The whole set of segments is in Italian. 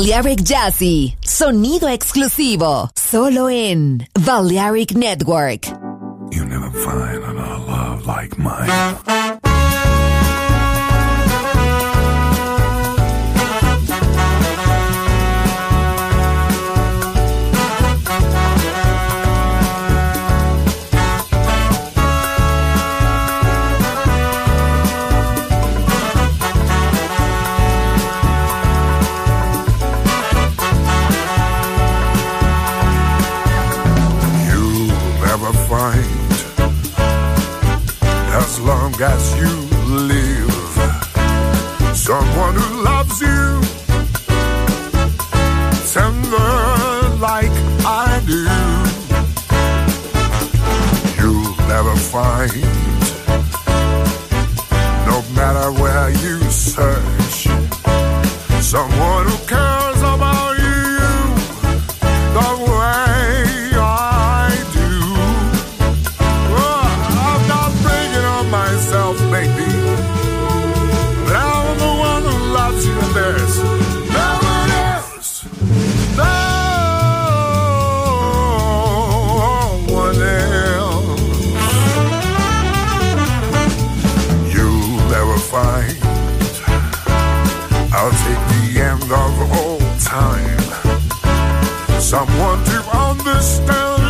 Balearic Jazzy, sonido exclusivo, solo en Balearic Network. You never find another love like mine. loves you tender like I do. You'll never find, no matter where you search. want to understand.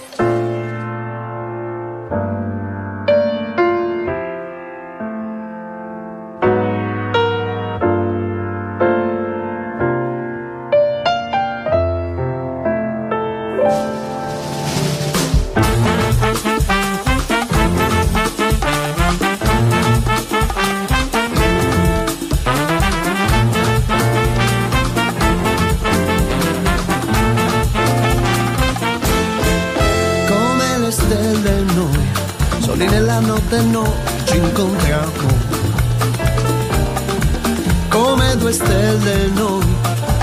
Due stelle noi,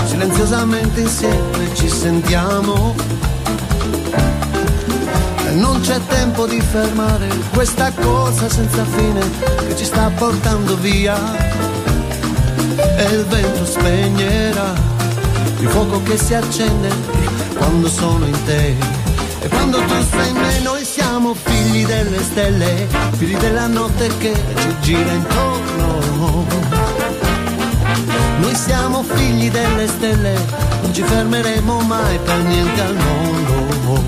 silenziosamente insieme ci sentiamo. E non c'è tempo di fermare questa cosa senza fine che ci sta portando via. E il vento spegnerà il fuoco che si accende quando sono in te. E quando tu sei in me noi siamo figli delle stelle, figli della notte che ci gira intorno. Noi siamo figli delle stelle, non ci fermeremo mai per niente al mondo.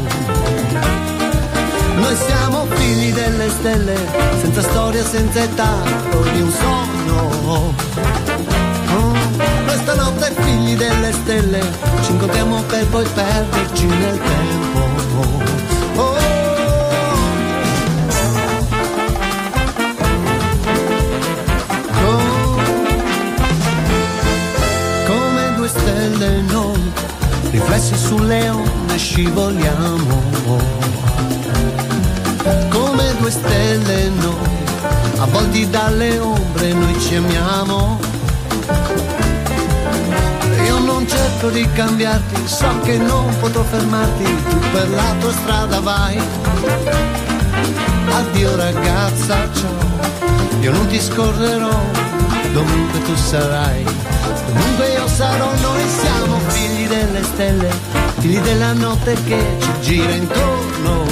Noi siamo figli delle stelle, senza storia, senza età, di un sogno. Oh, Noi stanotte figli delle stelle, ci incontriamo per poi perderci nel tempo. Stelle noi, riflessi sulle onde scivoliamo. Come due stelle noi, avvolti dalle ombre noi ci amiamo. Io non cerco di cambiarti, so che non potrò fermarti, tu per la tua strada vai. Addio ragazza, ciao, io non ti scorrerò, dovunque tu sarai. Comunque io sarò, noi siamo figli delle stelle, figli della notte che ci gira intorno.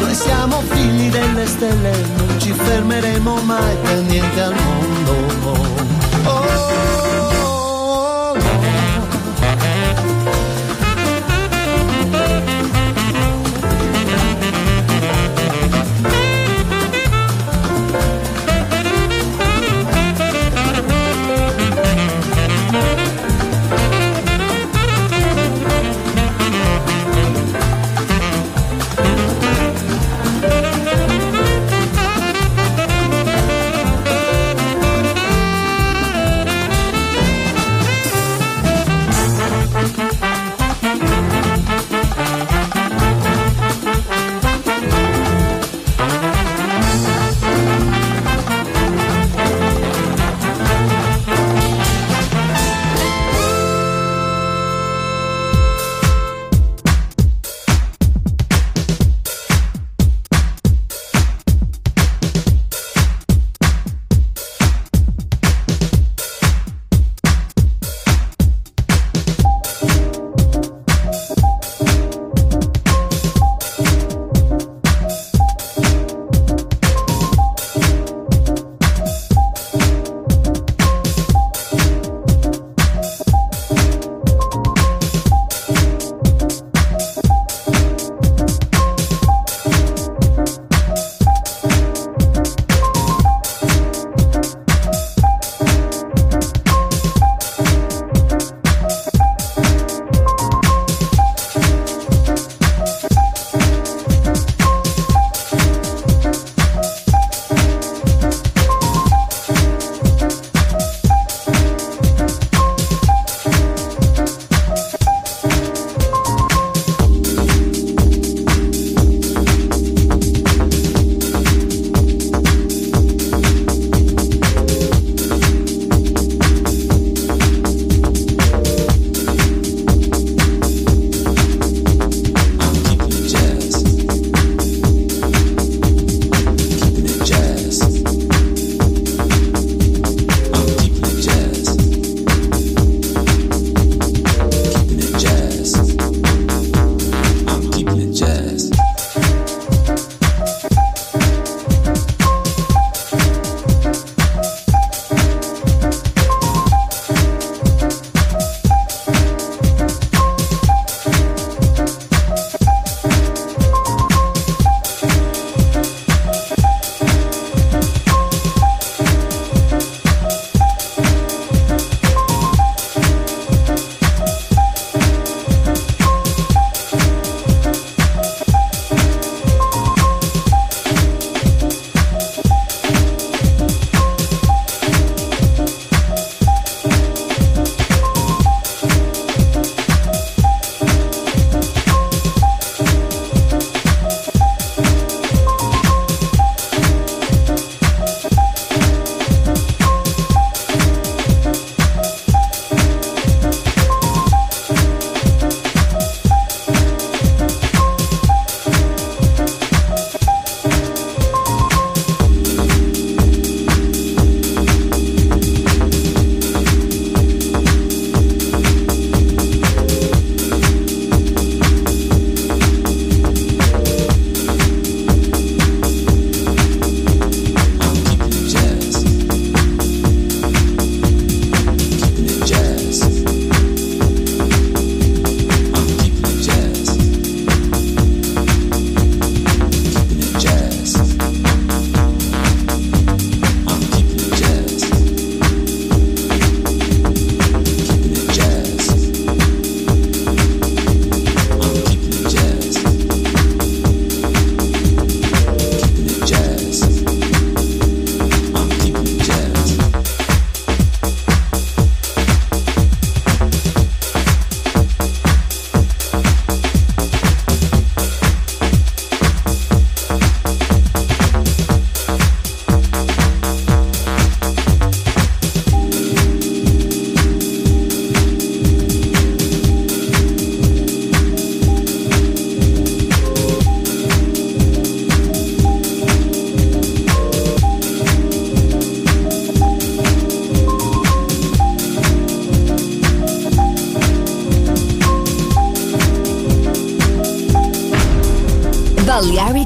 Noi siamo figli delle stelle, non ci fermeremo mai per niente al mondo.